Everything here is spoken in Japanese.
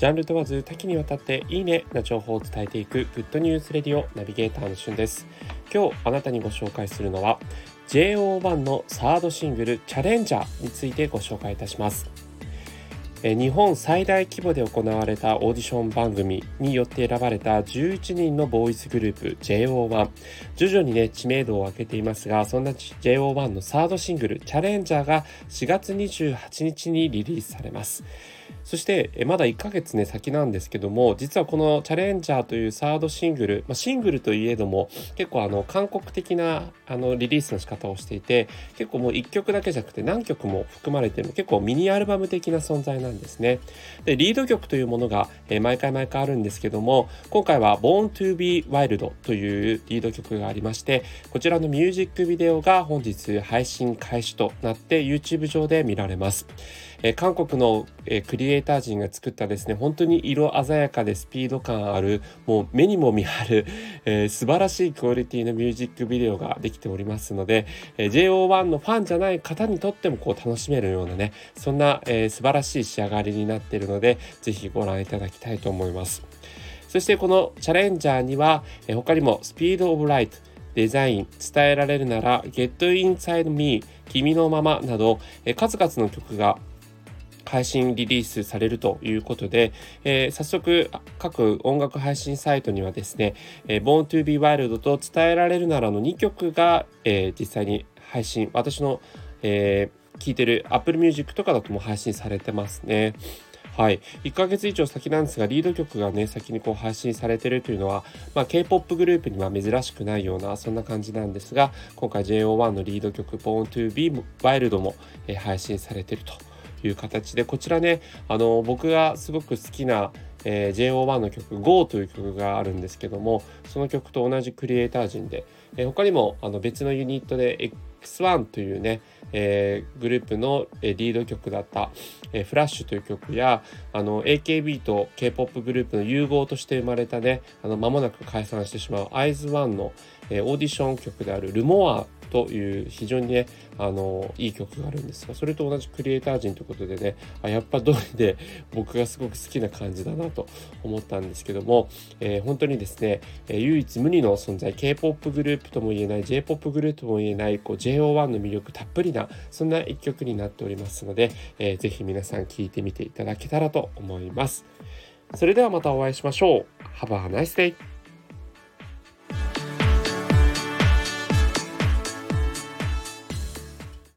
ジャンル問わず多岐にわたっていいねな情報を伝えていくグッドニュースレディオナビゲーターのしゅんです。今日あなたにご紹介するのは JO1 のサードシングルチャレンジャーについてご紹介いたします。日本最大規模で行われたオーディション番組によって選ばれた11人のボーイズグループ JO1 徐々にね知名度を上げていますがそんな JO1 のサードシングルチャレンジャーが4月28日にリリースされます。そしてまだ1ヶ月ね先なんですけども実はこのチャレンジャーというサードシングル、まあ、シングルといえども結構あの韓国的なあのリリースの仕方をしていて結構もう1曲だけじゃなくて何曲も含まれてる結構ミニアルバム的な存在なんですね。でリード曲というものが、えー、毎回毎回あるんですけども今回は Born to be Wild というリード曲がありましてこちらのミュージックビデオが本日配信開始となって YouTube 上で見られます。え韓国の、えクリエイター陣が作ったですね本当に色鮮やかでスピード感あるもう目にも見張る、えー、素晴らしいクオリティのミュージックビデオができておりますので、え JO1 のファンじゃない方にとってもこう楽しめるようなねそんな、えー、素晴らしい仕上がりになっているので是非ご覧いただきたいと思います。そしてこのチャレンジャーには、え他にもスピードオブライトデザイン、伝えられるなら、Get Inside Me、君のままなど、え数々の曲が配信リリースされるということで、えー、早速各音楽配信サイトにはですね、えー、Born to be Wild と伝えられるならの2曲が、えー、実際に配信私の、えー、聴いてる Apple Music とかだとも配信されてますね。はい、1ヶ月以上先なんですがリード曲がね先にこう配信されてるというのは、まあ、K-POP グループには珍しくないようなそんな感じなんですが今回 JO1 のリード曲 Born to be Wild も、えー、配信されてるという形でこちらねあの僕がすごく好きな、えー、JO1 の曲「GO」という曲があるんですけどもその曲と同じクリエイター陣で、えー、他にもあの別のユニットで X1 というね、えー、グループの、リード曲だった「えフラッシュという曲やあの AKB と K-POP グループの融合として生まれたねあの間もなく解散してしまう IZONE の、えオーディション曲である「ルモア」という非常にねあのいい曲があるんですがそれと同じクリエイター陣ということでねあやっぱ通りで 僕がすごく好きな感じだなと思ったんですけども、えー、本当にですね、え、唯一無二の存在 K-POP グループとも言えない J-POP グループとも言えないこう JO1 の魅力たっぷりなそんな一曲になっておりますので、えー、ぜひ皆さん聴いてみていただけたらと思います。それではまたお会いしましょう。Have a nice day!